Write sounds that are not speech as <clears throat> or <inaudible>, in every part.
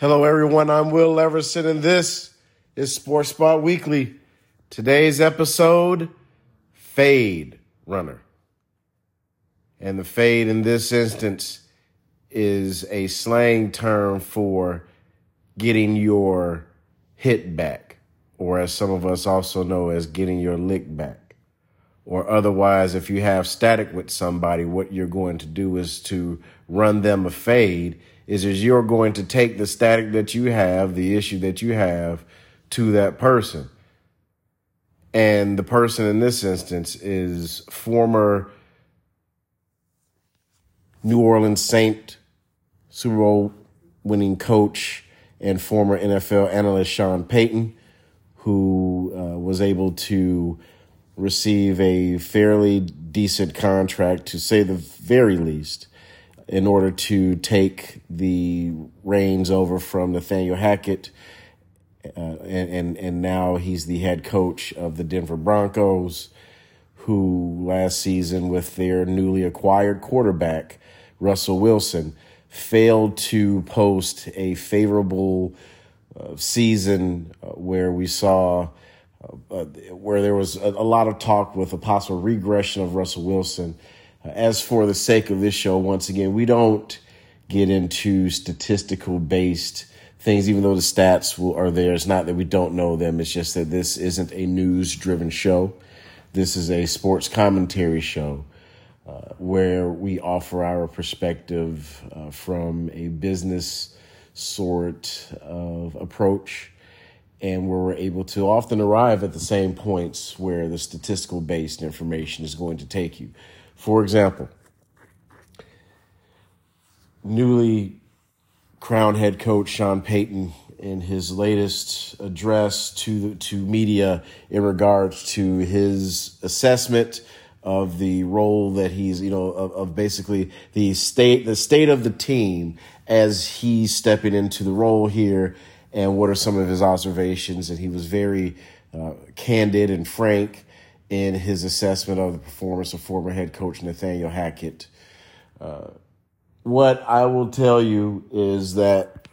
Hello, everyone. I'm Will Leverson, and this is Sports Spot Weekly. Today's episode Fade Runner. And the fade in this instance is a slang term for getting your hit back, or as some of us also know as getting your lick back. Or otherwise, if you have static with somebody, what you're going to do is to run them a fade is is you're going to take the static that you have, the issue that you have to that person. And the person in this instance is former New Orleans Saint Super Bowl winning coach and former NFL analyst Sean Payton, who uh, was able to receive a fairly decent contract, to say the very least, in order to take the reins over from Nathaniel Hackett. Uh, and, and, and now he's the head coach of the Denver Broncos, who last season, with their newly acquired quarterback, Russell Wilson, failed to post a favorable uh, season uh, where we saw uh, where there was a, a, lot of talk with a possible regression of Russell Wilson as for the sake of this show, once again, we don't get into statistical based things, even though the stats will, are there. It's not that we don't know them. It's just that this isn't a news driven show. This is a sports commentary show uh, where we offer our perspective uh, from a business sort of approach and where we're able to often arrive at the same points where the statistical based information is going to take you. For example, newly crowned head coach Sean Payton in his latest address to to media in regards to his assessment of the role that he's you know of, of, basically the state the state of the team as he's stepping into the role here and what are some of his observations? And he was very uh, candid and frank in his assessment of the performance of former head coach Nathaniel Hackett. Uh, what I will tell you is that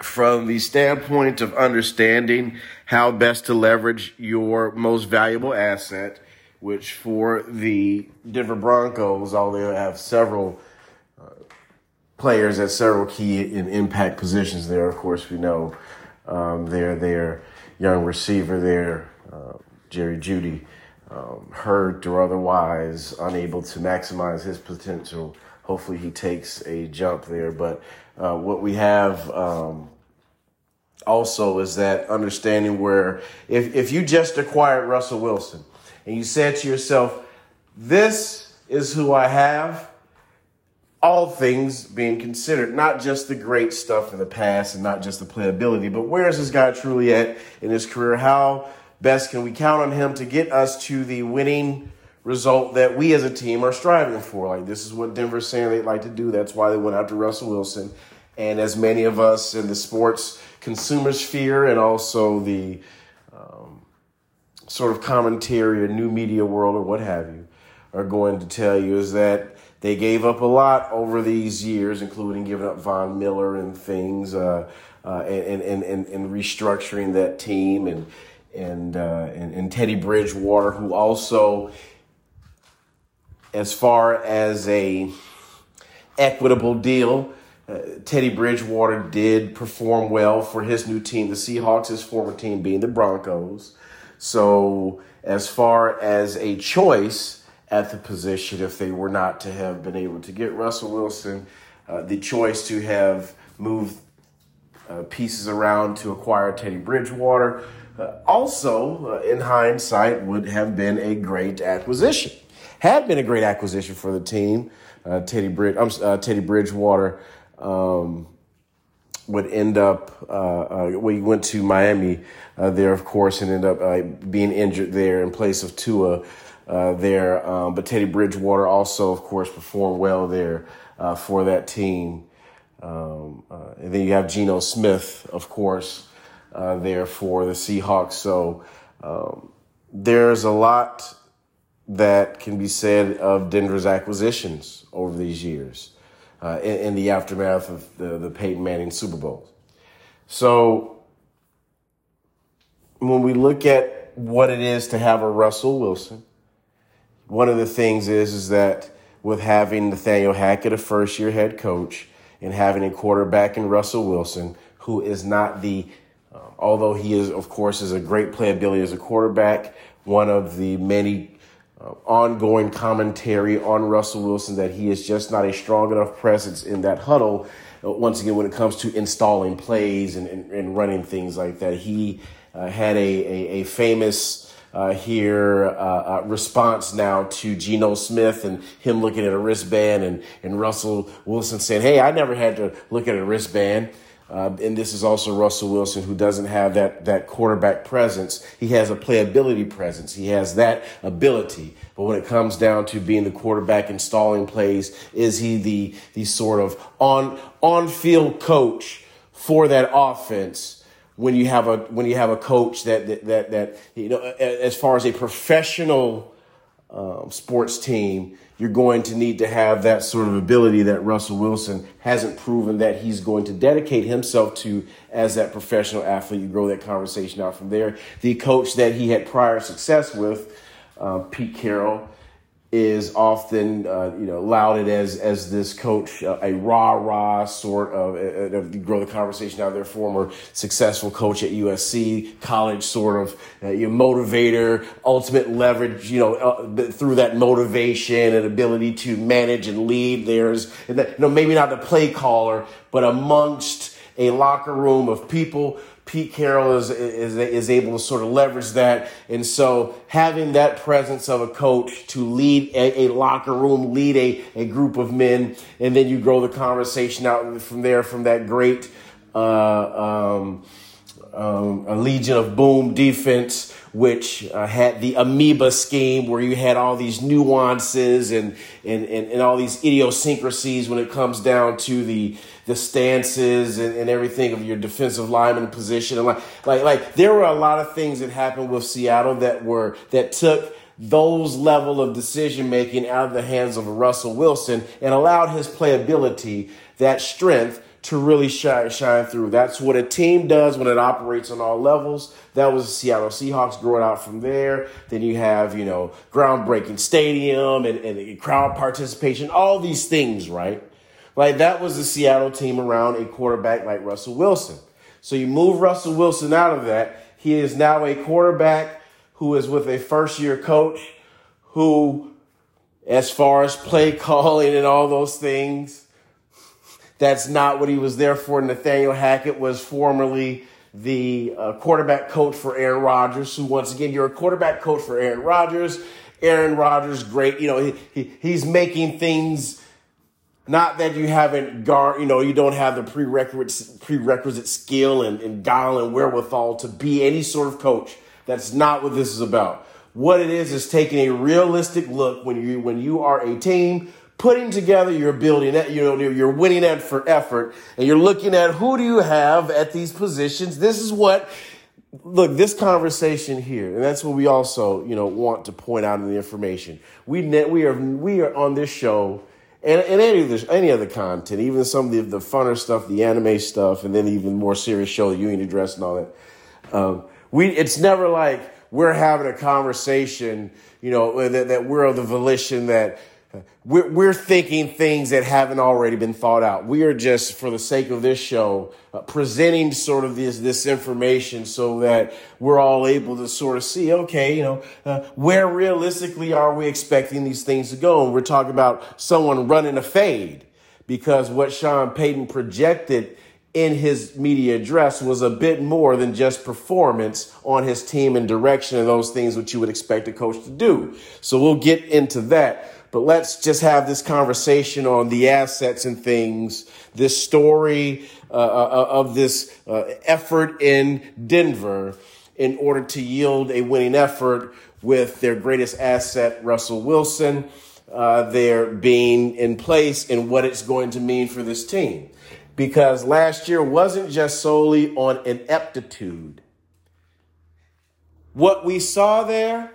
from the standpoint of understanding how best to leverage your most valuable asset, which for the Denver Broncos, although they have several uh, players at several key and impact positions there, of course, we know um, they're their young receiver there, uh, Jerry Jeudy um, hurt or otherwise unable to maximize his potential. Hopefully, he takes a jump there. But uh, what we have um, also is that understanding where if, if you just acquired Russell Wilson and you said to yourself, This is who I have, all things being considered, not just the great stuff in the past and not just the playability, but where is this guy truly at in his career? How best can we count on him to get us to the winning result that we as a team are striving for? Like, this is what Denver's saying they'd like to do. That's why they went after Russell Wilson. And as many of us in the sports consumer sphere and also the um, sort of commentary or new media world or what have you are going to tell you is that they gave up a lot over these years, including giving up Von Miller and things, uh, uh, and, and, and, and restructuring that team and and, uh, and, and Teddy Bridgewater, who also, as far as a equitable deal, uh, Teddy Bridgewater did perform well for his new team, the Seahawks, his former team being the Broncos. So, as far as a choice at the position, if they were not to have been able to get Russell Wilson, uh, the choice to have moved uh, pieces around to acquire Teddy Bridgewater uh, also, uh, in hindsight, would have been a great acquisition. Had been a great acquisition for the team. Uh, Teddy, Brid- uh, Teddy Bridgewater um, would end up, uh, we went to Miami there, of course, and ended up being injured there in place of Tua there. Um, but Teddy Bridgewater also, of course, performed well there for that team. Um, and then you have Geno Smith, of course, uh, there for the Seahawks. So um, there's a lot that can be said of Denver's acquisitions over these years uh, in, in, the aftermath of the, the Peyton Manning Super Bowl. So when we look at what it is to have a Russell Wilson, one of the things is is that with having Nathaniel Hackett, a first year head coach, and having a quarterback in Russell Wilson, who is not the, uh, although he is, of course, is a great playability as a quarterback, one of the many uh, ongoing commentary on Russell Wilson that he is just not a strong enough presence in that huddle. Uh, once again, when it comes to installing plays and, and, and running things like that, he uh, had a, a, a famous uh, here uh, uh, response now to Geno Smith and him looking at a wristband and, and Russell Wilson saying, Hey, I never had to look at a wristband. Uh, and this is also Russell Wilson, who doesn't have that, that quarterback presence. He has a playability presence. He has that ability. But when it comes down to being the quarterback installing plays, is he the, the sort of on, on field coach for that offense? when you have a when you have a coach that that that, that you know as far as a professional um, sports team you're going to need to have that sort of ability that Russell Wilson hasn't proven that he's going to dedicate himself to as that professional athlete. You grow that conversation out from there. The coach that he had prior success with, uh, Pete Carroll, is often uh, you know lauded as as this coach uh, a rah rah sort of uh, uh grow the conversation out of their former successful coach at USC college sort of uh, you know, motivator ultimate leverage you know uh, through that motivation and ability to manage and lead there's you know maybe not the play caller but amongst a locker room of people Pete Carroll is, is, is able to sort of leverage that. And so having that presence of a coach to lead a, a locker room, lead a, a group of men, and then you grow the conversation out from there from that great, uh, um, um, a Legion of Boom defense, which uh, had the amoeba scheme where you had all these nuances and, and, and, and, all these idiosyncrasies when it comes down to the, the stances and, and everything of your defensive lineman position. And like, like, like there were a lot of things that happened with Seattle that were, that took those level of decision making out of the hands of Russell Wilson and allowed his playability, that strength to really shine, shine through. That's what a team does when it operates on all levels. That was the Seattle Seahawks growing out from there. Then you have, you know, groundbreaking stadium and, and crowd participation, all these things, right? Like that was the Seattle team around a quarterback like Russell Wilson. So you move Russell Wilson out of that. He is now a quarterback who is with a first year coach who, as far as play <laughs> calling and all those things, that's not what he was there for. Nathaniel Hackett was formerly the uh, quarterback coach for Aaron Rodgers. Who, once again, you're a quarterback coach for Aaron Rodgers. Aaron Rodgers, great. You know, he, he he's making things. Not that you haven't gar, you know, you don't have the prerequisite prerequisite skill and, and guile and wherewithal to be any sort of coach. That's not what this is about. What it is is taking a realistic look when you when you are a team putting together your building, that, you know, you're winning at for effort, and you're looking at who do you have at these positions. This is what, look, this conversation here, and that's what we also, you know, want to point out in the information. We net we are we are on this show. And, and any of this, any other content, even some of the, the funner stuff, the anime stuff, and then even more serious show, the Union Address and all that. Um, we, it's never like we're having a conversation, you know, that, that we're of the volition that we're, we're thinking things that haven't already been thought out. We are just, for the sake of this show, uh, presenting sort of this, this information so that we're all able to sort of see, okay, you know, uh, where realistically are we expecting these things to go? And we're talking about someone running a fade because what Sean Payton projected in his media address was a bit more than just performance on his team and direction and those things which you would expect a coach to do. So we'll get into that but let's just have this conversation on the assets and things, this story uh, uh, of this uh, effort in Denver in order to yield a winning effort with their greatest asset, Russell Wilson, uh, there being in place and what it's going to mean for this team. Because last year wasn't just solely on ineptitude. What we saw there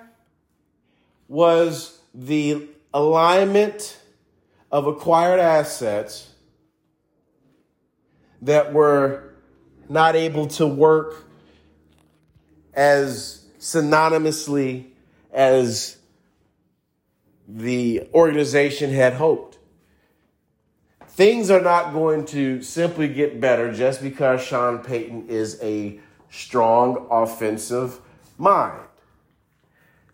was the alignment of acquired assets that were not able to work as synonymously as the organization had hoped. Things are not going to simply get better just because Sean Payton is a strong offensive mind.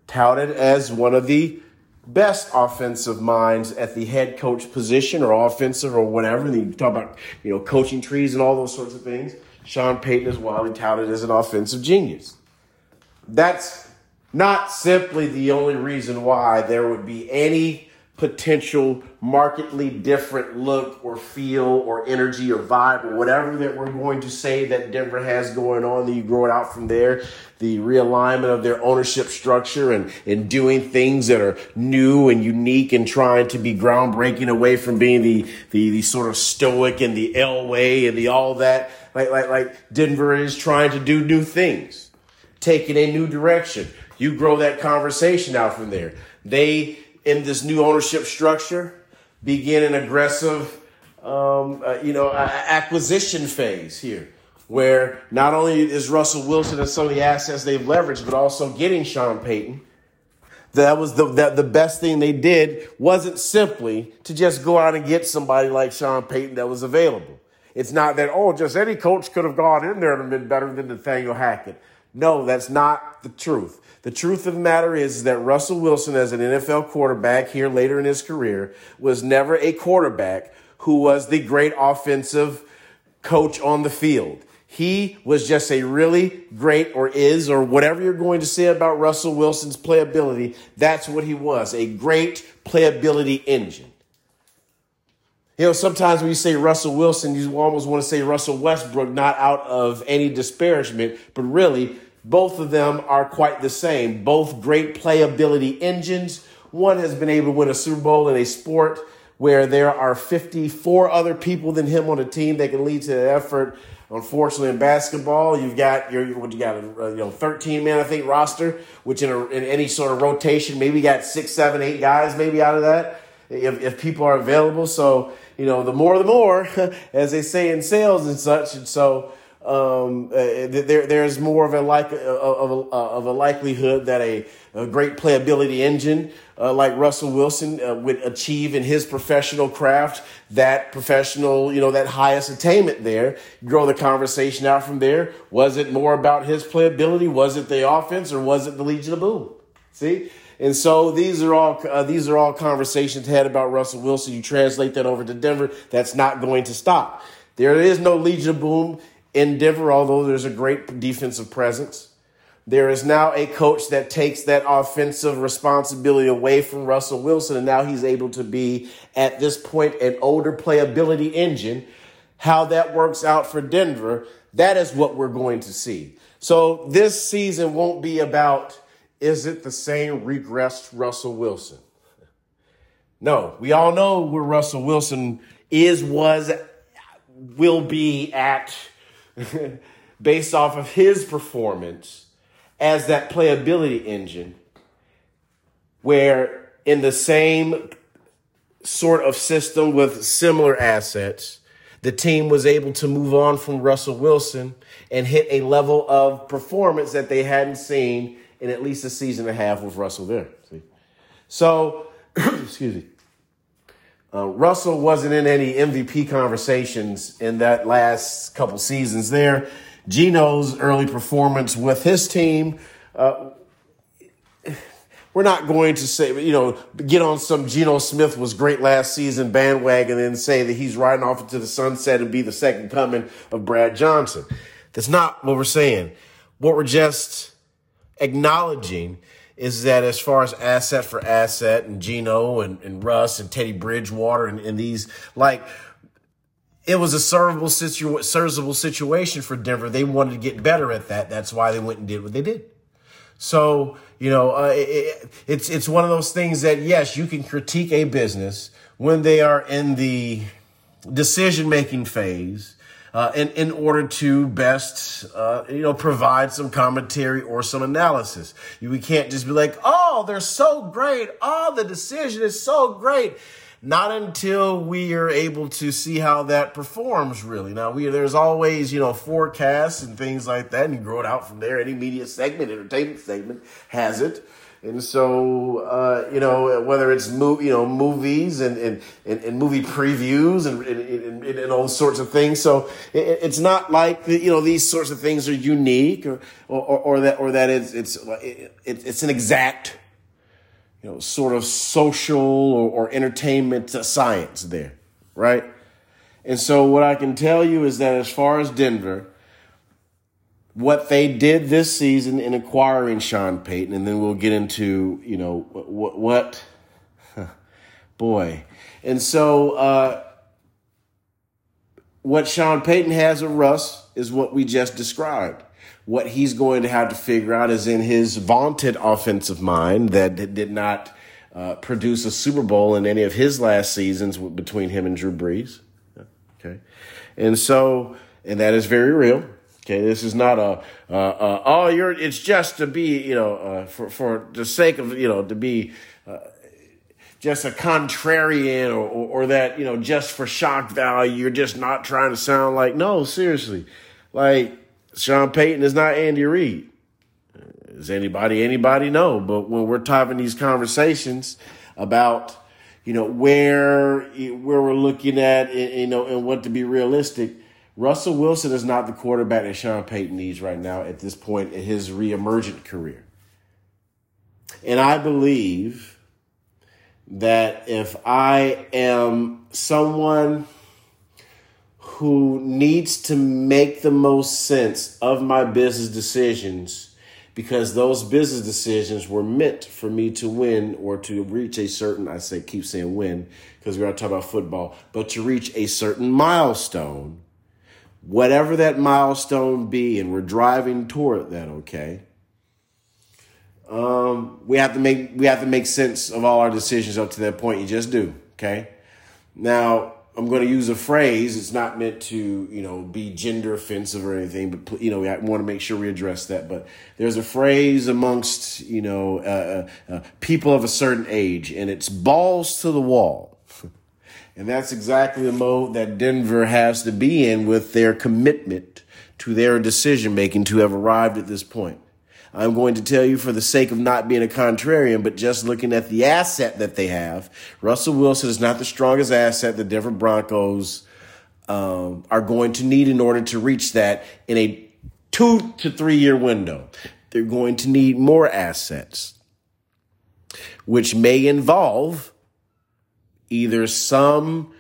Touted as one of the best offensive minds at the head coach position or offensive or whatever. And You talk about, you know, coaching trees and all those sorts of things. Sean Payton is widely touted as an offensive genius. That's not simply the only reason why there would be any potential markedly different look or feel or energy or vibe or whatever that we're going to say that Denver has going on, that you grow it out from there, the realignment of their ownership structure and, and doing things that are new and unique and trying to be groundbreaking away from being the, the, the sort of stoic and the Elway and the all that. Like, like, like Denver is trying to do new things, taking a new direction. You grow that conversation out from there. They, in this new ownership structure, begin an aggressive, um, uh, you know, acquisition phase here, where not only is Russell Wilson and some of the assets they've leveraged, but also getting Sean Payton. That was the that the best thing they did wasn't simply to just go out and get somebody like Sean Payton that was available. It's not that oh, just any coach could have gone in there and been better than Nathaniel Hackett. No, that's not the truth. The truth of the matter is that Russell Wilson, as an NFL quarterback here later in his career, was never a quarterback who was the great offensive coach on the field. He was just a really great, or is, or whatever you're going to say about Russell Wilson's playability. That's what he was a great playability engine. You know, sometimes when you say Russell Wilson, you almost want to say Russell Westbrook, not out of any disparagement, but really, both of them are quite the same. Both great playability engines. One has been able to win a Super Bowl in a sport where there are 54 other people than him on a team that can lead to the effort. Unfortunately, in basketball, you've got your what you got a you know 13 man I think roster, which in, a, in any sort of rotation, maybe got six, seven, eight guys maybe out of that if, if people are available. So you know the more the more, <laughs> as they say in sales and such. And so um, uh, there, there's more of a like uh, of a, uh, of a likelihood that a, a great playability engine uh, like Russell Wilson would achieve in his professional craft that professional, you know, that highest attainment there. Grow the conversation out from there. Was it more about his playability? Was it the offense or was it the Legion of Boom? See? And so these are all uh, these are all conversations had about Russell Wilson. You translate that over to Denver, that's not going to stop. There is no Legion of Boom in Denver, although there's a great defensive presence. There is now a coach that takes that offensive responsibility away from Russell Wilson, and now he's able to be, at this point, an older playability engine. How that works out for Denver, that is what we're going to see. So this season won't be about is it the same regressed Russell Wilson? No, we all know where Russell Wilson is, was, will be at <laughs> based off of his performance as that playability engine, where in the same sort of system with similar assets, the team was able to move on from Russell Wilson and hit a level of performance that they hadn't seen in at least a season and a half with Russell there. See? So, <clears throat> excuse me. Uh, Russell wasn't in any MVP conversations in that last couple seasons there. Geno's early performance with his team, uh, we're not going to say, you know, get on some Geno Smith was great last season bandwagon and say that he's riding off into the sunset and be the second coming of Brad Johnson. That's not what we're saying. What we're just acknowledging is that as far as asset for asset and Geno and, and Russ and Teddy Bridgewater and, and these, like, it was a servable, situ- situation for Denver. They wanted to get better at that. That's why they went and did what they did. So, you know, uh, it, it's, it's one of those things that, yes, you can critique a business when they are in the decision making phase uh, in, in order to best, uh, you know, provide some commentary or some analysis. You, we can't just be like, oh, they're so great. Oh, the decision is so great. not until we are able to see how that performs really. Now we there's always, you know, forecasts and things like that, and you grow it out from there. Any media segment, entertainment segment has it. And so, uh, you know, whether it's mo- you know movies and, and, and, and movie previews and, and, and, all sorts of things. So it, it's not like you know these sorts of things are unique or or, or that or that it's it's it's an exact you know, sort of social or, or entertainment science there, right? And so what I can tell you is that as far as Denver, what they did this season in acquiring Sean Payton, and then we'll get into, you know, what, what <laughs> boy. And so, uh, what Sean Payton has of Russ is what we just described what he's going to have to figure out is in his vaunted offensive mind that did not uh, produce a Super Bowl in any of his last seasons between him and Drew Brees. Okay. And so, and that is very real. Okay. This is not a, uh, uh, oh, you're, it's just to be, you know, uh, for, for the sake of, you know, to be, uh, just a contrarian or, or, or that, you know, just for shock value, you're just not trying to sound like, no, seriously. Like, Sean Payton is not Andy Reid. Does anybody anybody know? But when we're having these conversations about you know where where we're looking at you know and what to be realistic, Russell Wilson is not the quarterback that Sean Payton needs right now at this point in his reemergent career. And I believe that if I am someone who needs to make the most sense of my business decisions because those business decisions were meant for me to win or to reach a certain I say keep saying win because we're not talking about football, but to reach a certain milestone, whatever that milestone be, and we're driving toward that, okay? Um, we have to make we have to make sense of all our decisions up to that point. You just do, okay? Now, I'm going to use a phrase. It's not meant to, you know, be gender offensive or anything, but you know, I want to make sure we address that. But there's a phrase amongst, you know, uh, uh, uh people of a certain age, and it's balls to the wall. And that's exactly the mode that Denver has to be in with their commitment to their decision making to have arrived at this point. I'm going to tell you for the sake of not being a contrarian, but just looking at the asset that they have, Russell Wilson is not the strongest asset the Denver Broncos um, are going to need in order to reach that in a two to three year window. They're going to need more assets, which may involve either some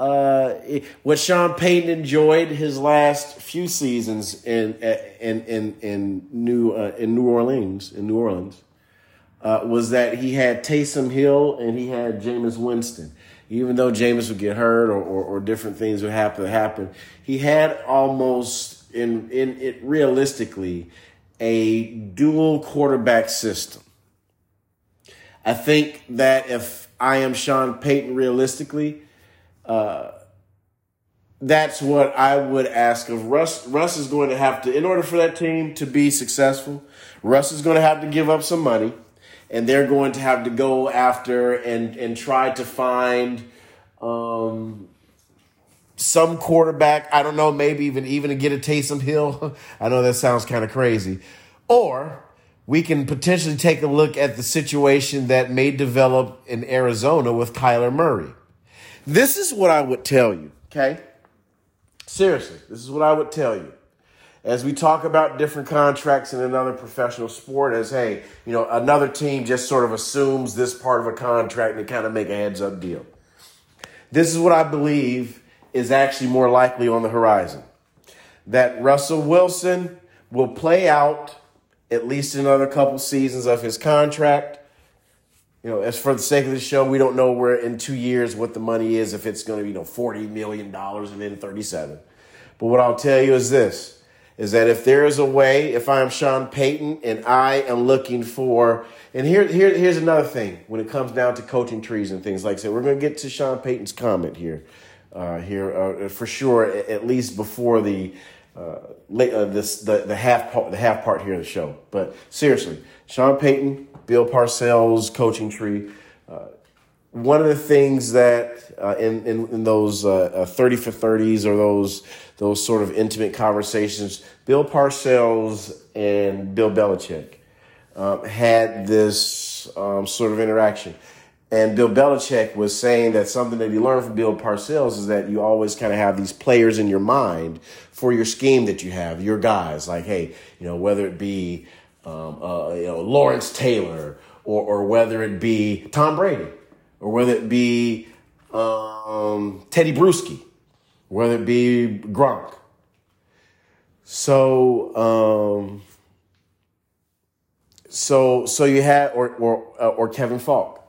uh, what Sean Payton enjoyed his last few seasons in in in in New uh, in New Orleans in New Orleans uh, was that he had Taysom Hill and he had Jameis Winston. Even though Jameis would get hurt or, or, or different things would happen happen, he had almost in in it realistically a dual quarterback system. I think that if I am Sean Payton realistically uh, that's what I would ask of Russ. Russ is going to have to, in order for that team to be successful, Russ is going to have to give up some money, and they're going to have to go after and and try to find um, some quarterback. I don't know, maybe even even to get a Taysom Hill. <laughs> I know that sounds kind of crazy, or we can potentially take a look at the situation that may develop in Arizona with Kyler Murray. This is what I would tell you, okay? Seriously, this is what I would tell you. As we talk about different contracts in another professional sport, as hey, you know, another team just sort of assumes this part of a contract and they kind of make a heads up deal. This is what I believe is actually more likely on the horizon. That Russell Wilson will play out at least another couple seasons of his contract you know, as for the sake of the show, we don't know where in two years what the money is, if it's going to be, you know, $40 million and then 37. But what I'll tell you is this, is that if there is a way, if I'm Sean Payton and I am looking for, and here, here here's another thing when it comes down to coaching trees and things like that. We're going to get to Sean Payton's comment here, uh, here uh, for sure, at least before the, uh, late, uh, this, the, the half part, the half part here of the show. But seriously, Sean Payton, Bill Parcells coaching tree. Uh, one of the things that uh, in, in, in those uh, uh, 30 for 30s or those those sort of intimate conversations, Bill Parcells and Bill Belichick um, had this um, sort of interaction. And Bill Belichick was saying that something that he learned from Bill Parcells is that you always kind of have these players in your mind for your scheme that you have, your guys. Like, hey, you know, whether it be um, uh, you know Lawrence Taylor or, or whether it be Tom Brady or whether it be um, Tedy Bruschi, whether it be Gronk. So, um, so, so you had, or or uh, or Kevin Faulk,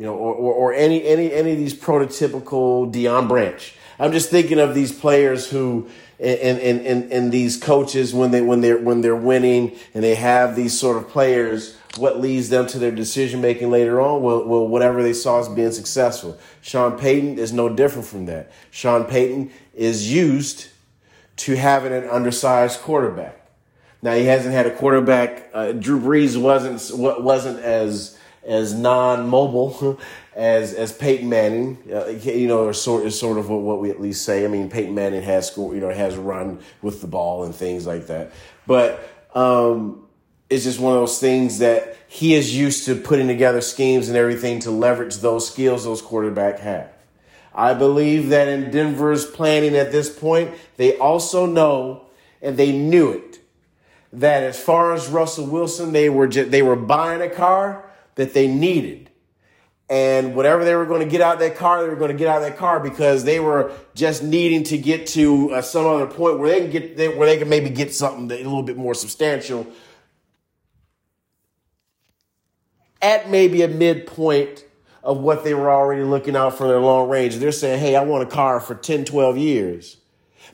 you know, or, or, or any any any of these prototypical Deion Branch. I'm just thinking of these players who and, and, and, and these coaches when they when they're when they're winning and they have these sort of players what leads them to their decision making later on? Well, well whatever they saw as being successful. Sean payton is no different from that. Sean payton is used to having an undersized quarterback. Now he hasn't had a quarterback uh, drew brees wasn't wasn't as as non-mobile <laughs> as as Peyton Manning, uh, you know, is sort is sort of what, what we at least say. I mean, Peyton Manning has you know, has run with the ball and things like that. But um, it's just one of those things that he is used to putting together schemes and everything to leverage those skills those quarterback have. I believe that in Denver's planning at this point, they also know and they knew it that as far as Russell Wilson, they were just, they were buying a car that they needed and whatever they were going to get out of that car, they were going to get out of that car because they were just needing to get to uh, some other point where they can get they, where they can maybe get something that, a little bit more substantial at maybe a midpoint of what they were already looking out for their long range. They're saying, "Hey, I want a car for 10, 12 years,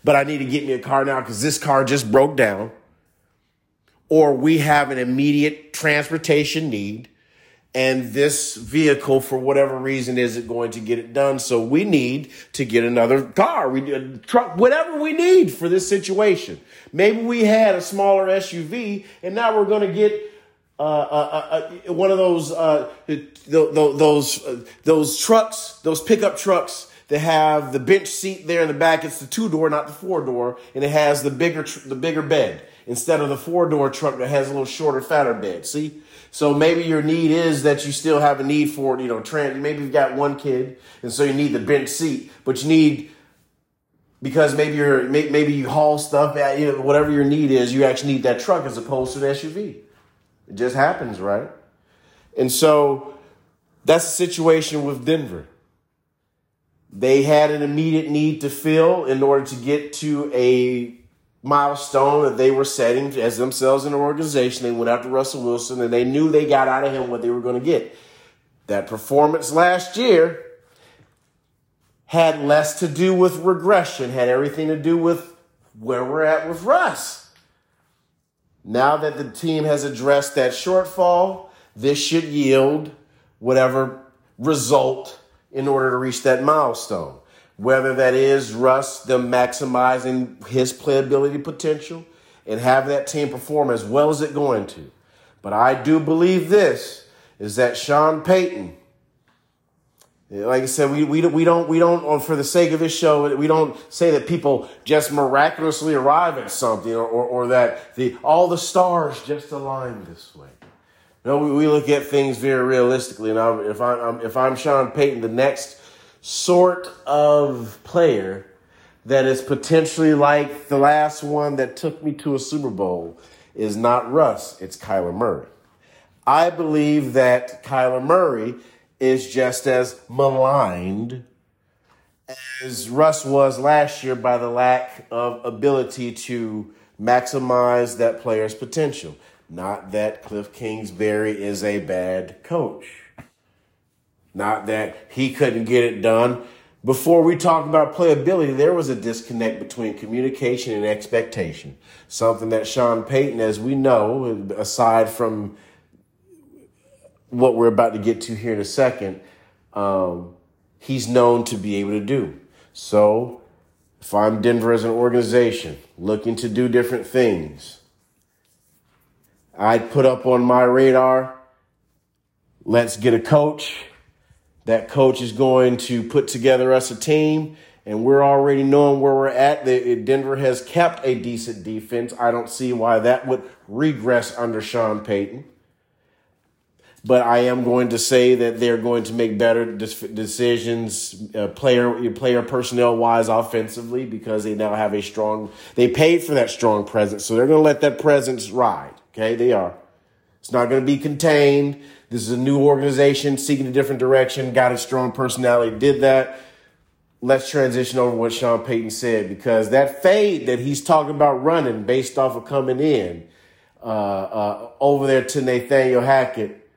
but I need to get me a car now because this car just broke down." Or we have an immediate transportation need and this vehicle for whatever reason isn't going to get it done. So we need to get another car. We a truck whatever we need for this situation. Maybe we had a smaller suv and now we're going to get uh, uh, uh, uh, one of those uh, those uh, those trucks those pickup trucks that have the bench seat there in the back. It's the two door not the four door and it has the bigger tr- the bigger bed instead of the four door truck that has a little shorter fatter bed see so maybe your need is that you still have a need for, you know, trans. Maybe you've got one kid, and so you need the bench seat, but you need because maybe you're maybe you haul stuff, at, you know, whatever your need is. You actually need that truck as opposed to an SUV. It just happens, right? And so that's the situation with Denver. They had an immediate need to fill in order to get to a milestone that they were setting as themselves in an organization. They went after Russell Wilson and they knew they got out of him what they were going to get. That performance last year had less to do with regression, had everything to do with where we're at with Russ. Now that the team has addressed that shortfall, this should yield whatever result in order to reach that milestone whether that is Russ them maximizing his playability potential and having that team perform as well as it going to. But I do believe this is that Sean Payton, like I said, we, we, we don't, we don't, for the sake of this show, we don't say that people just miraculously arrive at something or, or, or that the, all the stars just align this way. No, we, we look at things very realistically. And I, if I'm, if I'm Sean Payton, the next sort of player that is potentially like the last one that took me to a Super Bowl is not Russ, it's Kyler Murray. I believe that Kyler Murray is just as maligned as Russ was last year by the lack of ability to maximize that player's potential. Not that Cliff Kingsbury is a bad coach. Not that he couldn't get it done. Before we talk about playability, there was a disconnect between communication and expectation. Something that Sean Payton, as we know, aside from what we're about to get to here in a second, um, he's known to be able to do. So, if I'm Denver as an organization looking to do different things, I'd put up on my radar let's get a coach That coach is going to put together us a team, and we're already knowing where we're at. Denver has kept a decent defense. I don't see why that would regress under Sean Payton but I am going to say that they're going to make better decisions, uh, player player personnel wise, offensively, because they now have a strong. They paid for that strong presence, so they're going to let that presence ride. Okay, they are. It's not going to be contained. This is a new organization seeking a different direction. Got a strong personality. Did that. Let's transition over what Sean Payton said because that fade that he's talking about running based off of coming in uh, uh, over there to Nathaniel Hackett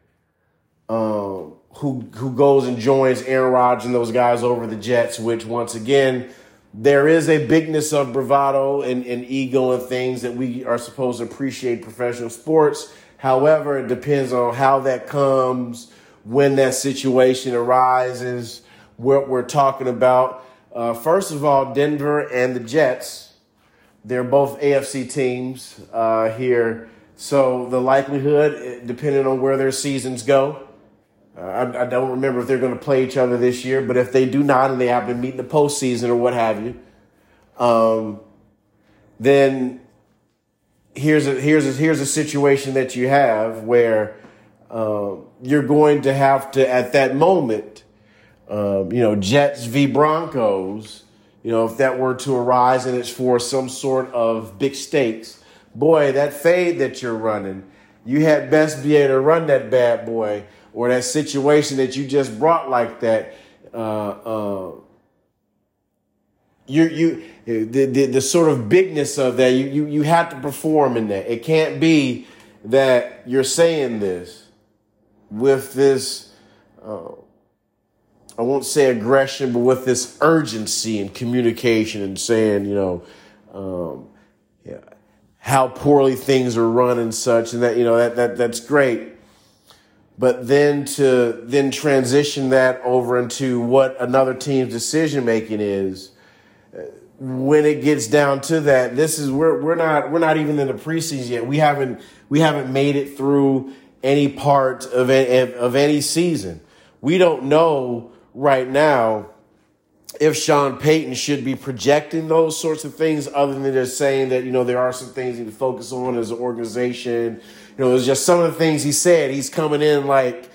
um, who who goes and joins Aaron Rodgers and those guys over the Jets, which once again, there is a bigness of bravado and, and ego and things that we are supposed to appreciate professional sports. However, it depends on how that comes, when that situation arises, what we're talking about. Uh, first of all, Denver and the Jets, they're both AFC teams uh, here. So the likelihood, depending on where their seasons go, uh, I, I, don't remember if they're going to play each other this year, but if they do not and they happen to meet in the postseason or what have you, um, then here's a here's a, here's a situation that you have where uh, you're going to have to at that moment, um, you know, Jets v Broncos. You know, if that were to arise and it's for some sort of big stakes, boy, that fade that you're running, you had best be able to run that bad boy or that situation that you just brought like that, uh, uh, you you the, the, the sort of bigness of that you, you you have to perform in that. It can't be that you're saying this with this. Uh, I won't say aggression, but with this urgency and communication and saying, you know, um, yeah, how poorly things are run and such, and that you know that that that's great but then to then transition that over into what another team's decision making is when it gets down to that this is we're we're not we're not even in the preseason yet. We haven't we haven't made it through any part of of any season. We don't know right now if Sean Payton should be projecting those sorts of things other than just saying that you know there are some things he to focus on as an organization. You know, it was just some of the things he said. He's coming in like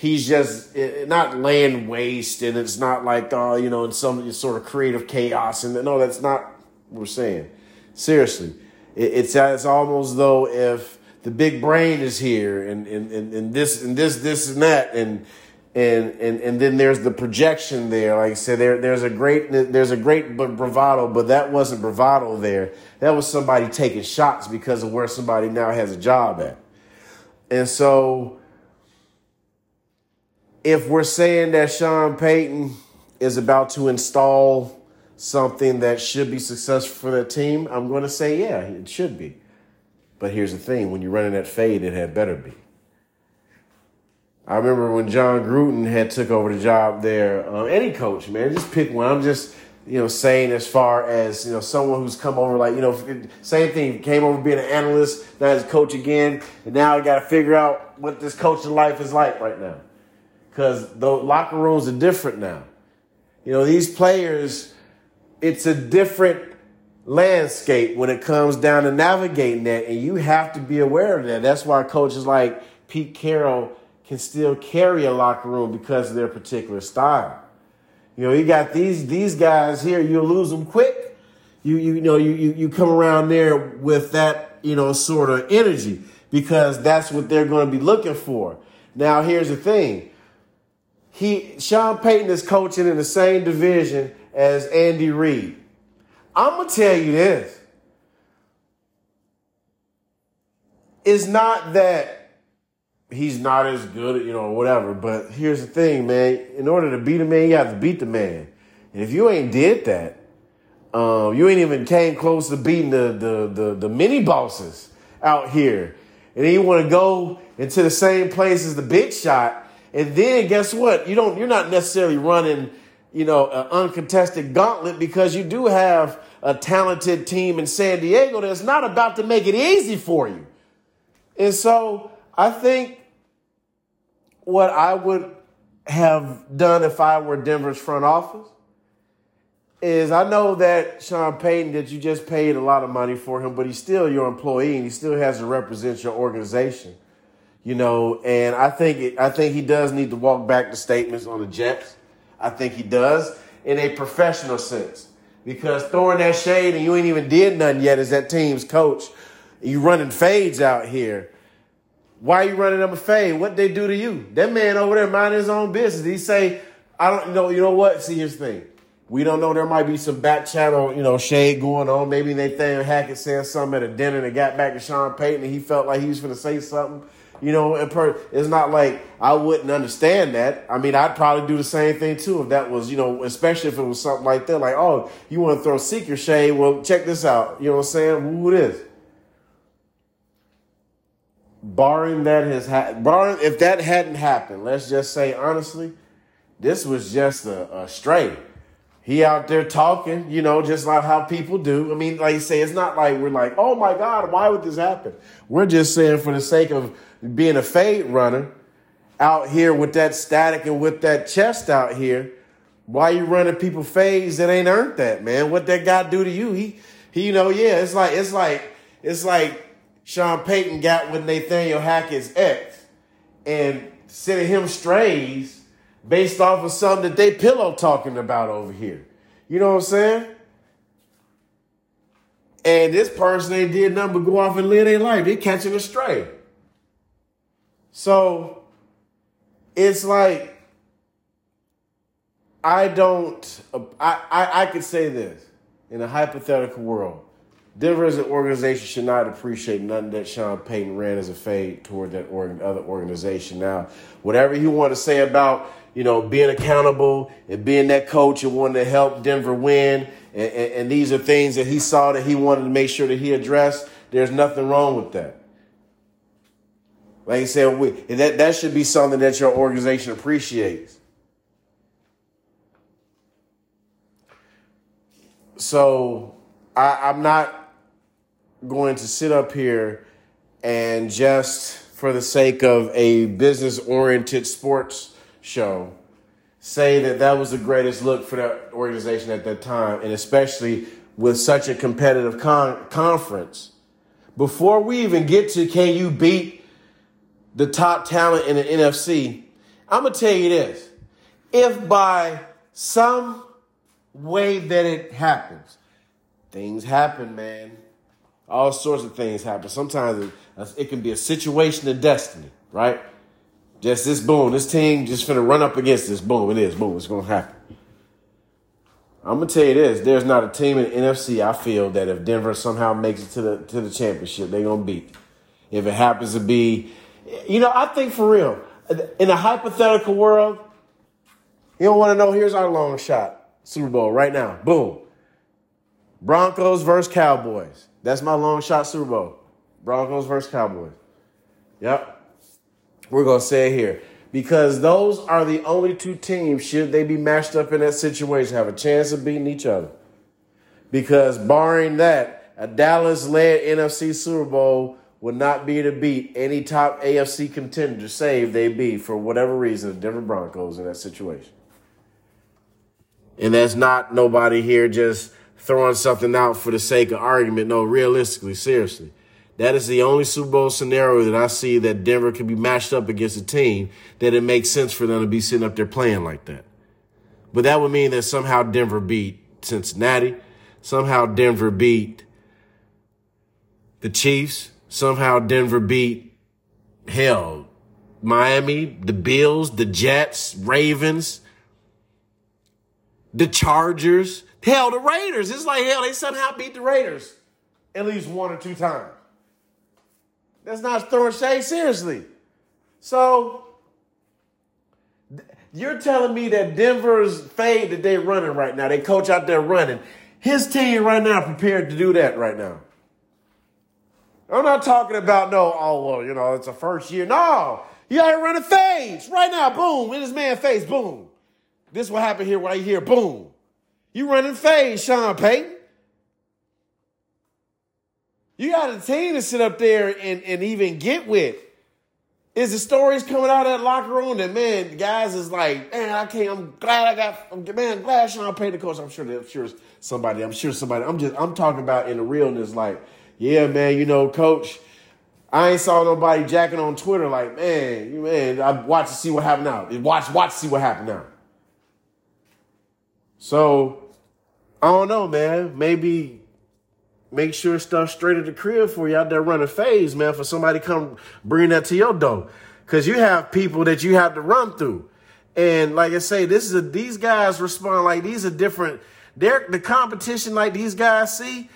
he's just eh, not laying waste, and it's not like oh, you know, in some sort of creative chaos. And no, that's not what we're saying. Seriously, it, it's it's almost though if the big brain is here, and and, and, and this and this this and that, and and and and then there's the projection there. Like I said, there there's a great there's a great bravado, but that wasn't bravado there. That was somebody taking shots because of where somebody now has a job at. And so, if we're saying that Sean Payton is about to install something that should be successful for that team, I'm going to say, yeah, it should be. But here's the thing when you're running that fade, it had better be. I remember when Jon Gruden had took over the job there. Uh, any coach, man, just pick one. I'm just you know, saying as far as, you know, someone who's come over, like, you know, same thing, came over being an analyst, now as coach again, and now I got to figure out what this coaching life is like right now. Because the locker rooms are different now. You know, these players, it's a different landscape when it comes down to navigating that, and you have to be aware of that. That's why coaches like Pete Carroll can still carry a locker room because of their particular style. You know, you got these these guys here. You lose them quick. You you, know you, you you come around there with that you know sort of energy because that's what they're going to be looking for. Now, here's the thing. He Sean Payton is coaching in the same division as Andy Reid. I'm gonna tell you this. It's not that he's not as good, you know, whatever. But here's the thing, man. In order to beat a man, you have to beat the man. And if you ain't did that, um, you ain't even came close to beating the the the, the mini bosses out here. And then you want to go into the same place as the big shot. And then guess what? You don't you're not necessarily running, you know, an uncontested gauntlet because you do have a talented team in San Diego that's not about to make it easy for you. And so I think what I would have done if I were Denver's front office is I know that Sean Payton that you just paid a lot of money for him, but he's still your employee and he still has to represent your organization. You know, and I think it, I think he does need to walk back the statements on the Jets. I think he does in a professional sense because throwing that shade and you ain't even did nothing yet as that team's coach. You running fades out here. Why are you running them a fade? What they do to you? That man over there mind his own business. He say, I don't know. You know what? See, his thing. We don't know. There might be some back channel, you know, shade going on. Maybe Nathaniel Hackett said something at a dinner and got back to Sean Payton and he felt like he was going to say something. You know, it's not like I wouldn't understand that. I mean, I'd probably do the same thing too if that was, you know, especially if it was something like that. Like, oh, you want to throw seeker shade? Well, check this out. You know what I'm saying? Who it is? Barring that has ha- barring if that hadn't happened, let's just say honestly, this was just a, a stray. He out there talking, you know, just like how people do. I mean, like you say, it's not like we're like, oh my God, why would this happen? We're just saying for the sake of being a fade runner out here with that static and with that chest out here, why you running people fades that ain't earned that, man? What that guy do to you? He, he, you know, yeah, it's like, it's like, it's like Sean Payton got with Nathaniel Hackett's ex and sending him strays based off of something that they pillow talking about over here. You know what I'm saying? And this person ain't did nothing but go off and live their life. They catching a stray. So it's like I don't. I, I I could say this in a hypothetical world. Denver as an organization should not appreciate nothing that Sean Payton ran as a fade toward that org- other organization. Now, whatever you want to say about you know being accountable and being that coach and wanting to help Denver win, and, and, and these are things that he saw that he wanted to make sure that he addressed. There's nothing wrong with that. Like I said, we, that, that should be something that your organization appreciates. So I, I'm not going to sit up here and just for the sake of a business oriented sports show say that that was the greatest look for that organization at that time, and especially with such a competitive con- conference. Before we even get to can you beat the top talent in the NFC, I'm going to tell you this. If by some way that it happens, things happen, man. All sorts of things happen. Sometimes it, it can be a situation of destiny, right? Just this boom, this team just finna run up against this. Boom, it is. Boom, it's gonna happen. I'm gonna tell you this: there's not a team in the NFC I feel that if Denver somehow makes it to the to the championship, they're gonna beat. If it happens to be you know, I think for real, in a hypothetical world, you don't want to know. Here's our long shot Super Bowl right now. Boom. Broncos versus Cowboys. That's my long shot Super Bowl. Broncos versus Cowboys. Yep. We're going to say it here. Because those are the only two teams, should they be matched up in that situation, have a chance of beating each other. Because barring that, a Dallas led NFC Super Bowl would not be to beat any top AFC contender, save they be, for whatever reason, the Denver Broncos in that situation. And that's not nobody here just throwing something out for the sake of argument. No, realistically, seriously. That is the only Super Bowl scenario that I see that Denver can be matched up against a team that it makes sense for them to be sitting up there playing like that. But that would mean that somehow Denver beat Cincinnati, somehow Denver beat the Chiefs, somehow Denver beat hell Miami, the Bills, the Jets, Ravens, the Chargers, hell the Raiders. It's like hell they somehow beat the Raiders at least one or two times. That's not throwing shade seriously. So you're telling me that Denver's fade that they're running right now, they coach out there running. His team right now prepared to do that right now. I'm not talking about no, oh, well, you know, it's a first year. No, you got to run a phase right now. Boom. In this man face. Boom. This will happen here right here. Boom. You running phase, Sean Payton. You got a team to sit up there and, and even get with. is the stories coming out of that locker room that man, guys is like, man, I can't. I'm glad I got. I'm, man, glad Sean Payton the coach. I'm sure. I'm sure somebody. I'm sure somebody. I'm just. I'm talking about in the realness. Like, yeah, man. You know, coach. I ain't saw nobody jacking on Twitter like, man, you man. I watch to see what happened now. Watch, watch to see what happened now. So, I don't know, man. Maybe make sure stuff straight at the crib for you out there running phase, man, for somebody to come bring that to your door. Cause you have people that you have to run through. And like I say, this is a, these guys respond like these are different. They're the competition like these guys see.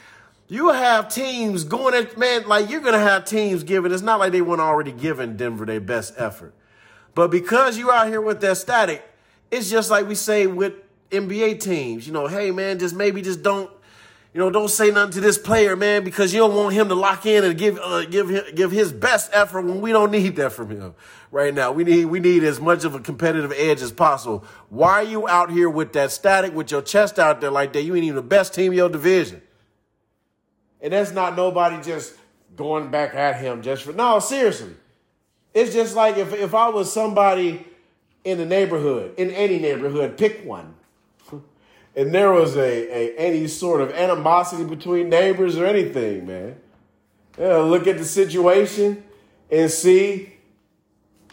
You have teams going at man, like you're gonna have teams giving. It's not like they weren't already giving Denver their best effort. But because you out here with that static, it's just like we say with NBA teams, you know, hey man, just maybe just don't you know, don't say nothing to this player, man, because you don't want him to lock in and give uh, give him, give his best effort when we don't need that from him right now. We need we need as much of a competitive edge as possible. Why are you out here with that static, with your chest out there like that? You ain't even the best team in your division. And that's not nobody just going back at him just for no, seriously. It's just like if if I was somebody in the neighborhood, in any neighborhood, pick one and there was a, a any sort of animosity between neighbors or anything, man. Yeah, look at the situation and see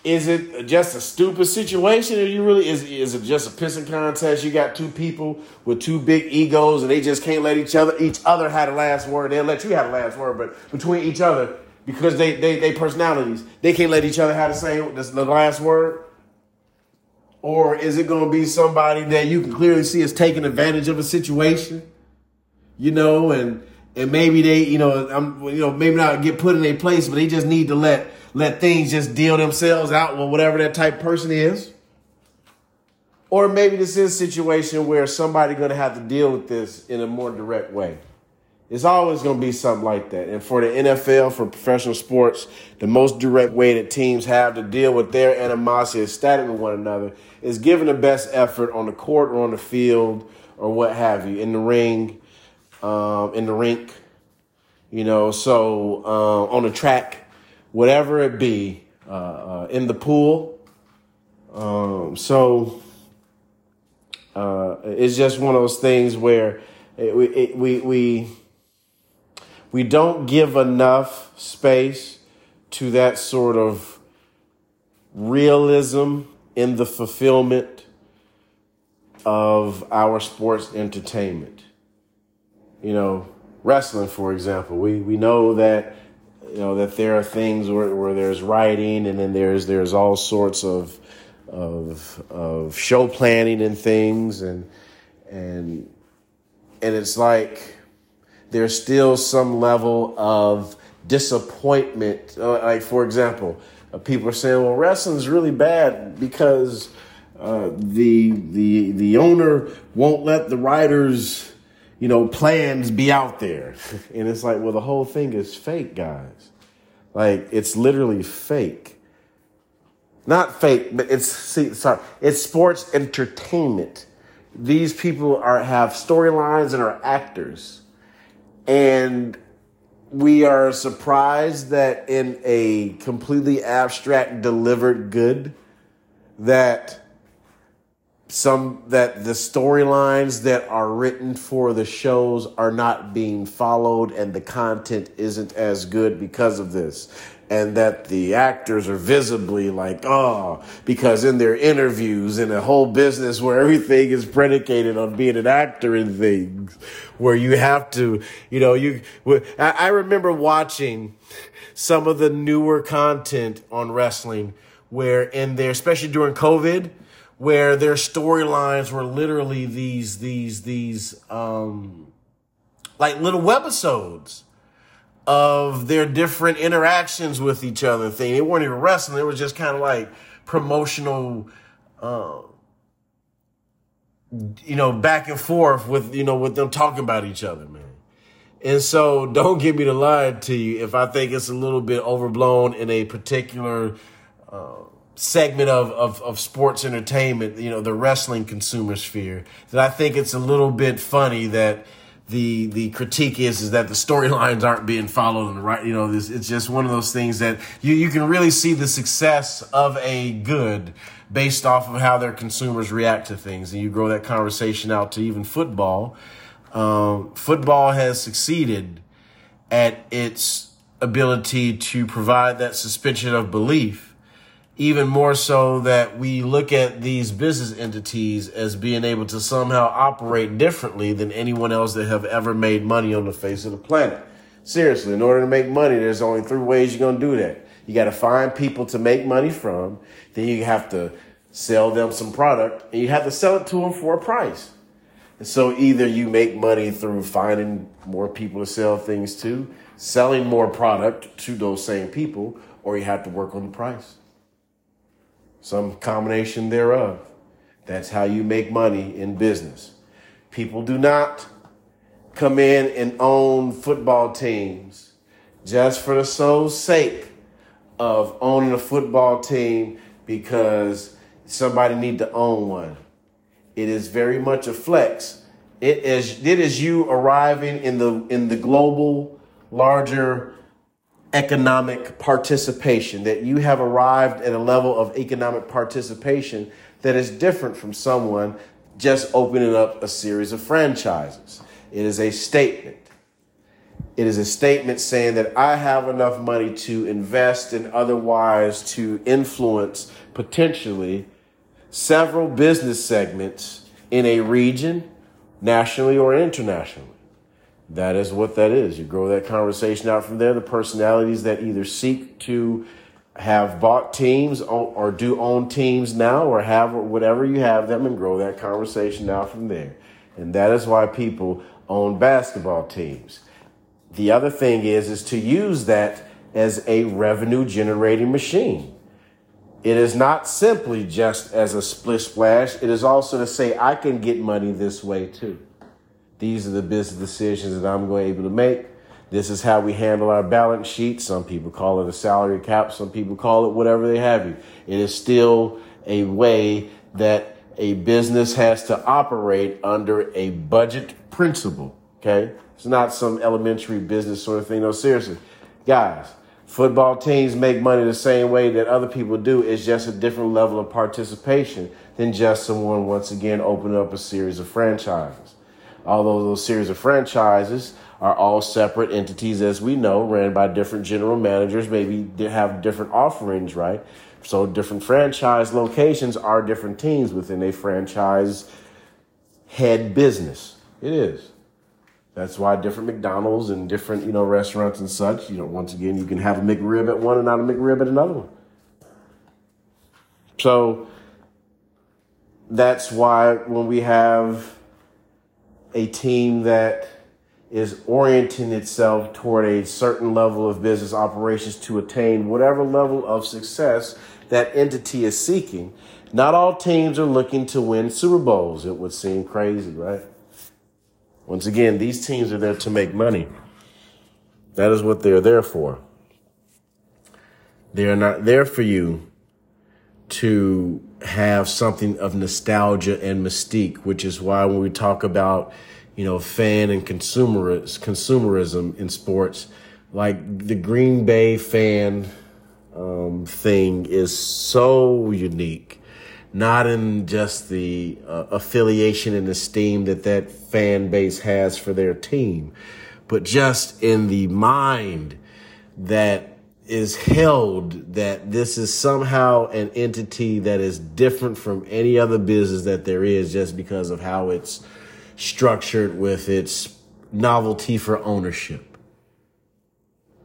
is it just a stupid situation or you really is is it just a pissing contest? You got two people with two big egos and they just can't let each other each other have the last word. They'll let you have the last word, but between each other, because they they they personalities, they can't let each other have the same the last word. Or is it going to be somebody that you can clearly see is taking advantage of a situation? You know, and and maybe they, you know, I'm, you know, maybe not get put in a place, but they just need to let let things just deal themselves out with whatever that type person is. Or maybe this is a situation where somebody going to have to deal with this in a more direct way. It's always going to be something like that. And for the NFL, for professional sports, the most direct way that teams have to deal with their animosity and static with one another is giving the best effort on the court or on the field or what have you, in the ring, um, in the rink, you know, so uh, on the track, whatever it be, uh, uh, in the pool. Um, so uh, it's just one of those things where it, it, we, we we don't give enough space to that sort of realism in the fulfillment of our sports entertainment. You know, wrestling, for example, we, we know that you know that there are things where, where there's writing and then there's there's all sorts of of of show planning and things and and and it's like there's still some level of disappointment. Uh, like, for example, uh, people are saying, well, wrestling is really bad because uh, the, the, the owner won't let the writers, you know, plans be out there. <laughs> and it's like, well, the whole thing is fake, guys. Like, it's literally fake. Not fake, but it's, see, sorry, it's sports entertainment. These people are, have storylines and are actors and we are surprised that in a completely abstract delivered good that some that the storylines that are written for the shows are not being followed and the content isn't as good because of this and that the actors are visibly like, oh, because in their interviews in a whole business where everything is predicated on being an actor in things, where you have to, you know, you, I remember watching some of the newer content on wrestling where in there, especially during COVID, where their storylines were literally these, these, these, um, like little webisodes of their different interactions with each other thing. They weren't even wrestling. It was just kind of like promotional, uh, you know, back and forth with, you know, with them talking about each other, man. And so <laughs> don't get me to lie to you if I think it's a little bit overblown in a particular, uh, segment of, of, of sports entertainment, you know, the wrestling consumer sphere, that I think it's a little bit funny that, the the critique is is that the storylines aren't being followed in the right. You know, this, it's just one of those things that you you can really see the success of a good based off of how their consumers react to things, and you grow that conversation out to even football. Um, football has succeeded at its ability to provide that suspension of belief even more so that we look at these business entities as being able to somehow operate differently than anyone else that have ever made money on the face of the planet. Seriously, in order to make money, there's only three ways you're going to do that. You got to find people to make money from, then you have to sell them some product, and you have to sell it to them for a price. And so either you make money through finding more people to sell things to, selling more product to those same people, or you have to work on the price some combination thereof. That's how you make money in business. People do not come in and own football teams just for the sole sake of owning a football team because somebody need to own one. It is very much a flex. It is it is you arriving in the in the global larger economic participation, that you have arrived at a level of economic participation that is different from someone just opening up a series of franchises. It is a statement. It is a statement saying that I have enough money to invest and otherwise to influence potentially several business segments in a region, nationally or internationally that is what that is. You grow that conversation out from there. The personalities that either seek to have bought teams or do own teams now or have whatever you have them and grow that conversation out from there. And that is why people own basketball teams. The other thing is, is to use that as a revenue generating machine. It is not simply just as a split splash. It is also to say, I can get money this way too. These are the business decisions that I'm going to be able to make. This is how we handle our balance sheet. Some people call it a salary cap. Some people call it whatever they have you. It is still a way that a business has to operate under a budget principle. Okay. It's not some elementary business sort of thing. No, seriously. Guys, football teams make money the same way that other people do. It's just a different level of participation than just someone once again opening up a series of franchises although those series of franchises are all separate entities, as we know, ran by different general managers, maybe they have different offerings, right? So different franchise locations are different teams within a franchise head business. It is. That's why different McDonald's and different, you know, restaurants and such, you know, once again, you can have a McRib at one and not a McRib at another one. So that's why when we have a team that is orienting itself toward a certain level of business operations to attain whatever level of success that entity is seeking. Not all teams are looking to win Super Bowls. It would seem crazy, right? Once again, these teams are there to make money. That is what they're there for. They are not there for you to have something of nostalgia and mystique, which is why when we talk about, you know, fan and consumerism, consumerism in sports, like the Green Bay fan um, thing is so unique, not in just the uh, affiliation and esteem that that fan base has for their team, but just in the mind that is held that this is somehow an entity that is different from any other business that there is just because of how it's structured with its novelty for ownership.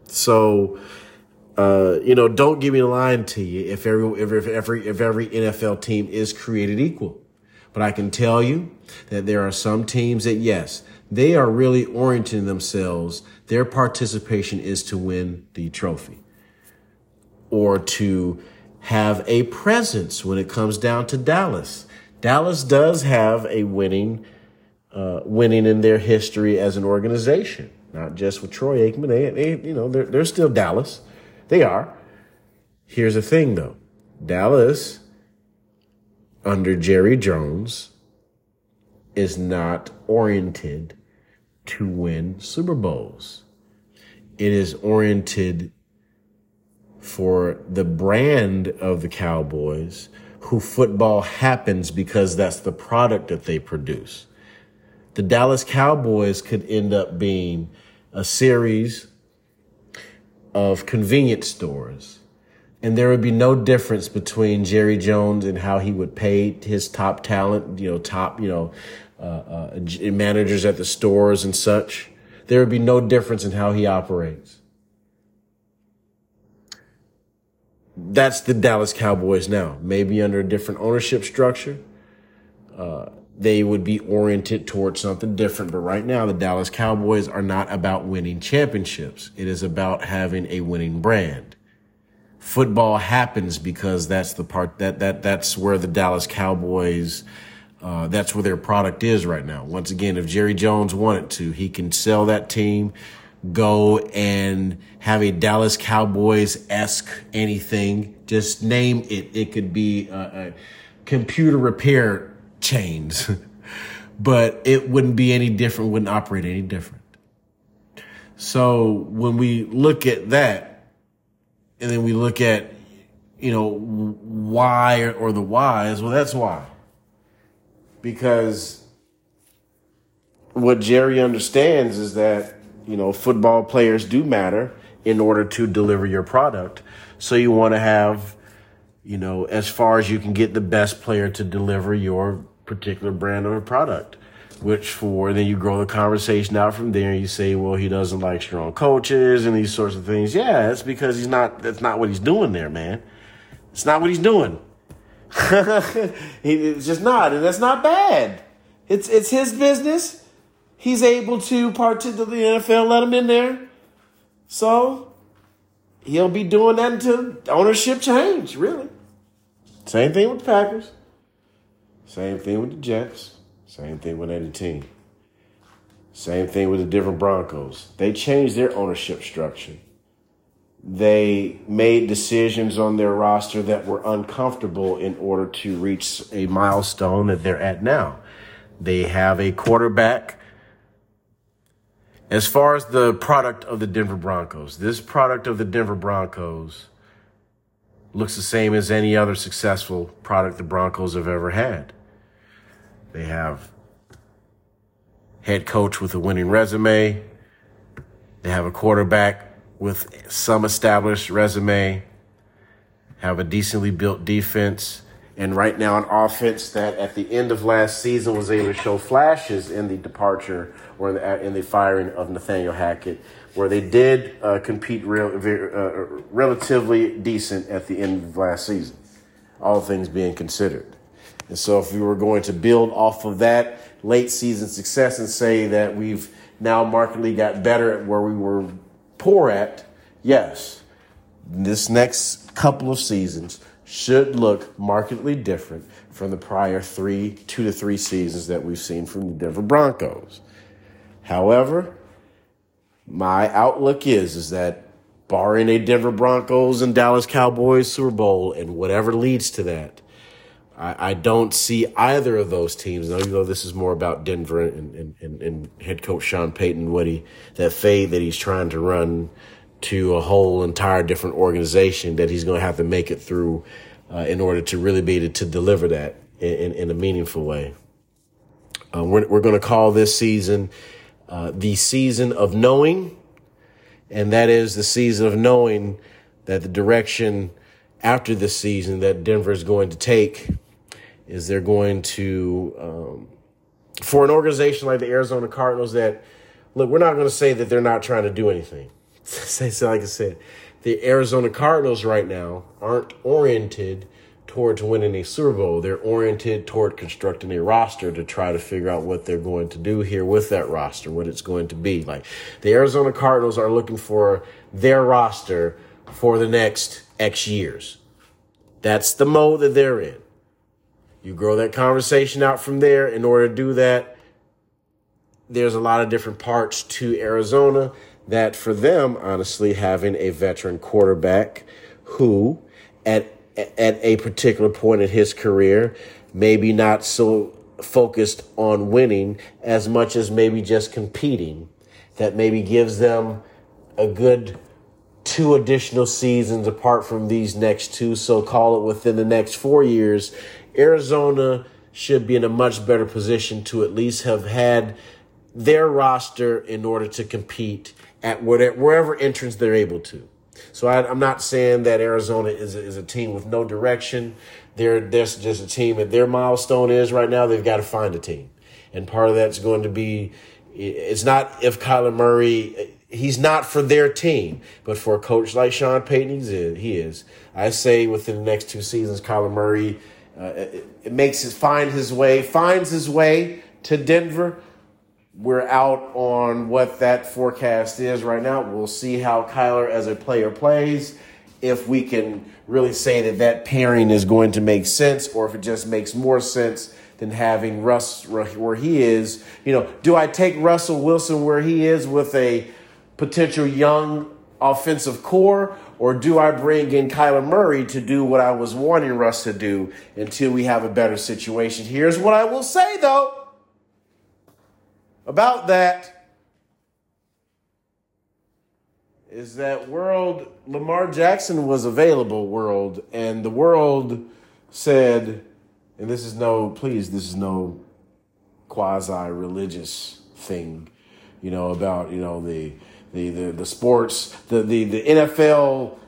So, uh, you know, don't give me a line to you if every, if, if every, if every NFL team is created equal. But I can tell you that there are some teams that, yes, they are really orienting themselves. Their participation is to win the trophy or to have a presence when it comes down to Dallas. Dallas does have a winning, uh, winning in their history as an organization, not just with Troy Aikman. They, they you know, they're, they're still Dallas. They are. Here's the thing though. Dallas under Jerry Jones is not oriented to win Super Bowls. It is oriented for the brand of the Cowboys, who football happens because that's the product that they produce. The Dallas Cowboys could end up being a series of convenience stores. And there would be no difference between Jerry Jones and how he would pay his top talent, you know, top, you know, uh, uh, managers at the stores and such. There would be no difference in how he operates. That's the Dallas Cowboys now. Maybe under a different ownership structure, uh, they would be oriented towards something different. But right now, the Dallas Cowboys are not about winning championships. It is about having a winning brand. Football happens because that's the part that that that's where the Dallas Cowboys uh, that's where their product is right now. Once again, if Jerry Jones wanted to, he can sell that team, go and have a Dallas Cowboys esque anything. Just name it. It could be a, a computer repair chains, <laughs> but it wouldn't be any different. Wouldn't operate any different. So when we look at that, and then we look at, you know, why or the whys, well, that's why because what Jerry understands is that, you know, football players do matter in order to deliver your product. So you want to have, you know, as far as you can get the best player to deliver your particular brand of a product. Which for then you grow the conversation out from there. And You say, well, he doesn't like strong coaches and these sorts of things. Yeah, it's because he's not. That's not what he's doing there, man. It's not what he's doing. <laughs> it's just not, and that's not bad. It's it's his business. He's able to participate. The NFL let him in there, so he'll be doing that until ownership change. Really, same thing with the Packers. Same thing with the Jets. Same thing with any team. Same thing with the different Broncos. They changed their ownership structure they made decisions on their roster that were uncomfortable in order to reach a milestone that they're at now. They have a quarterback. As far as the product of the Denver Broncos, this product of the Denver Broncos looks the same as any other successful product the Broncos have ever had. They have head coach with a winning resume. They have a quarterback with some established resume, have a decently built defense, and right now an offense that at the end of last season was able to show flashes in the departure or in the, in the firing of Nathaniel Hackett, where they did uh, compete real, uh, relatively decent at the end of last season, all things being considered. And so if we were going to build off of that late season success and say that we've now markedly got better at where we were poor at, yes, this next couple of seasons should look markedly different from the prior three, two to three seasons that we've seen from the Denver Broncos. However, my outlook is is that barring a Denver Broncos and Dallas Cowboys Super Bowl and whatever leads to that, I, I don't see either of those teams. Even though this is more about Denver and, and, and, and head coach Sean Payton, what he that fade that he's trying to run to a whole entire different organization that he's going to have to make it through uh, in order to really be able to deliver that in, in, in a meaningful way. Uh, we're we're going to call this season uh, the season of knowing, and that is the season of knowing that the direction after this season that Denver is going to take is they're going to, um, for an organization like the Arizona Cardinals, that look, we're not going to say that they're not trying to do anything. So, like I said, the Arizona Cardinals right now aren't oriented towards winning a Super Bowl. They're oriented toward constructing a roster to try to figure out what they're going to do here with that roster, what it's going to be. Like the Arizona Cardinals are looking for their roster for the next X years. That's the mode that they're in. You grow that conversation out from there. In order to do that, there's a lot of different parts to Arizona that for them, honestly, having a veteran quarterback who at at a particular point in his career, maybe not so focused on winning as much as maybe just competing. That maybe gives them a good two additional seasons apart from these next two. So call it within the next four years. Arizona should be in a much better position to at least have had their roster in order to compete at whatever, wherever entrance they're able to. So I, am not saying that Arizona is a, is a team with no direction. They're, they're just a team that their milestone is right now. They've got to find a team, and part of that's going to be. It's not if Kyler Murray. He's not for their team, but for a coach like Sean Payton, he is. I say within the next two seasons, Kyler Murray uh, it, it makes it find his way, finds his way to Denver we're out on what that forecast is right now. We'll see how Kyler as a player plays. If we can really say that that pairing is going to make sense, or if it just makes more sense than having Russ where he is. You know, do I take Russell Wilson where he is with a potential young offensive core, or do I bring in Kyler Murray to do what I was wanting Russ to do until we have a better situation? Here's what I will say though about that is that world Lamar Jackson was available world and the world said and this is no please this is no quasi religious thing you know about you know the the the, the sports the the the NFL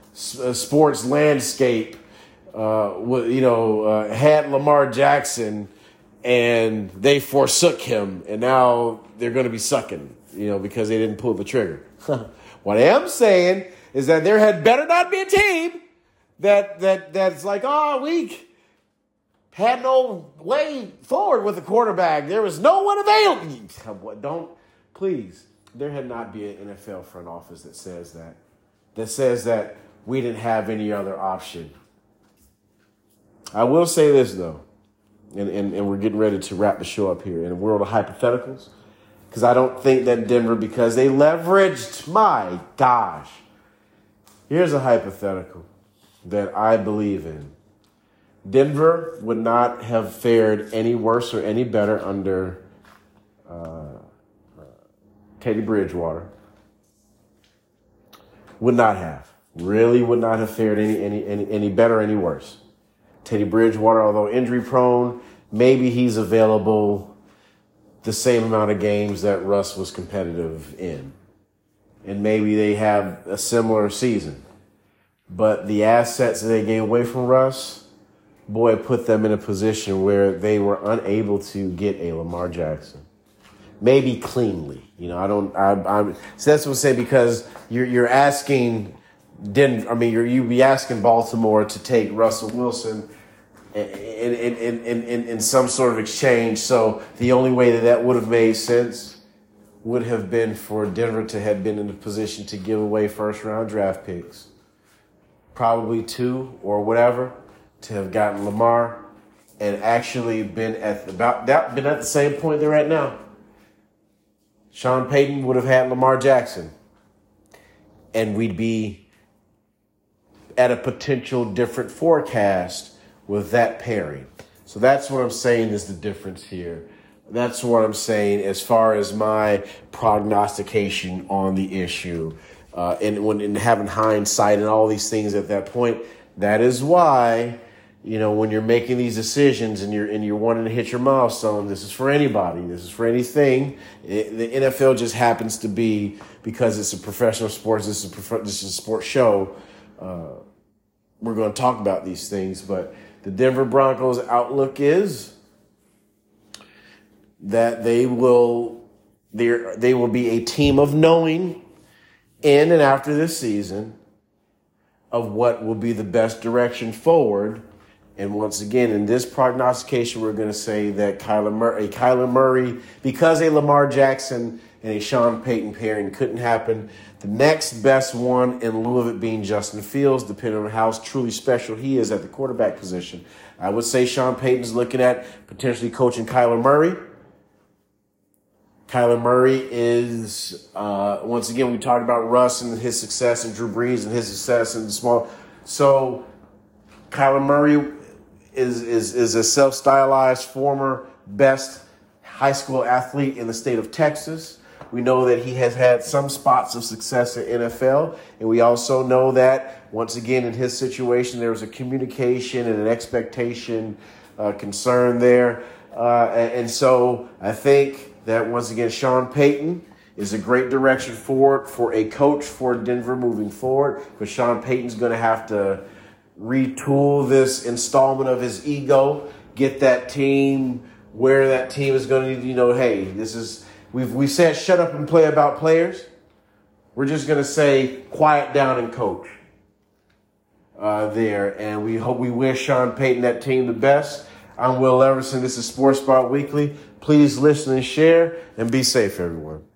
uh, sports landscape uh, you know uh, had Lamar Jackson and they forsook him, and now they're going to be sucking, you know, because they didn't pull the trigger. <laughs> what I am saying is that there had better not be a team that that that's like, oh, we had no way forward with the quarterback. There was no one available. Don't please. There had not be an NFL front office that says that. That says that we didn't have any other option. I will say this though and, and, and we're getting ready to wrap the show up here in a world of hypotheticals. Because I don't think that Denver, because they leveraged, my gosh. Here's a hypothetical that I believe in. Denver would not have fared any worse or any better under uh, uh, Teddy Bridgewater. Would not have. Really would not have fared any, any, any, any better, any worse. Teddy Bridgewater, although injury prone, maybe he's available the same amount of games that Russ was competitive in. And maybe they have a similar season. But the assets that they gave away from Russ, boy, put them in a position where they were unable to get a Lamar Jackson. Maybe cleanly. You know, I don't, I, I'm, so that's what I'm saying because you're, you're asking Denver, I mean, you're, you'd be asking Baltimore to take Russell Wilson in, in, in, in, in some sort of exchange. So the only way that that would have made sense would have been for Denver to have been in a position to give away first round draft picks, probably two or whatever, to have gotten Lamar and actually been at about that been at the same point they're at now. Sean Payton would have had Lamar Jackson, and we'd be at a potential different forecast with that pairing. So that's what I'm saying is the difference here. That's what I'm saying as far as my prognostication on the issue. Uh, and when and having hindsight and all these things at that point, that is why, you know, when you're making these decisions and you're and you're wanting to hit your milestone, this is for anybody. This is for anything. It, the NFL just happens to be because it's a professional sports. This is a prof- this is a sports show. Uh, we're going to talk about these things, but the Denver Broncos outlook is that they will they will be a team of knowing in and after this season of what will be the best direction forward. And once again, in this prognostication, we're going to say that Kyler Murray, Kyler Murray, because a Lamar Jackson and a Sean Payton pairing couldn't happen. The next best one, in lieu of it being Justin Fields, depending on how truly special he is at the quarterback position. I would say Sean Payton's looking at potentially coaching Kyler Murray. Kyler Murray is, uh, once again, we talked about Russ and his success and Drew Brees and his success and small. So Kyler Murray is, is, is a self stylized former best high school athlete in the state of Texas. We know that he has had some spots of success in NFL, and we also know that once again in his situation there was a communication and an expectation uh, concern there, uh, and, so I think that once again Sean Payton is a great direction forward for a coach for Denver moving forward. But Sean Payton's going to have to retool this installment of his ego, get that team where that team is going to, you know, hey, this is we've we said shut up and play about players. We're just going to say quiet down and coach. Uh, there, and we hope we wish Sean Payton that team the best. I'm Will Everson. This is Sports Spot Weekly. Please listen and share, and be safe, everyone.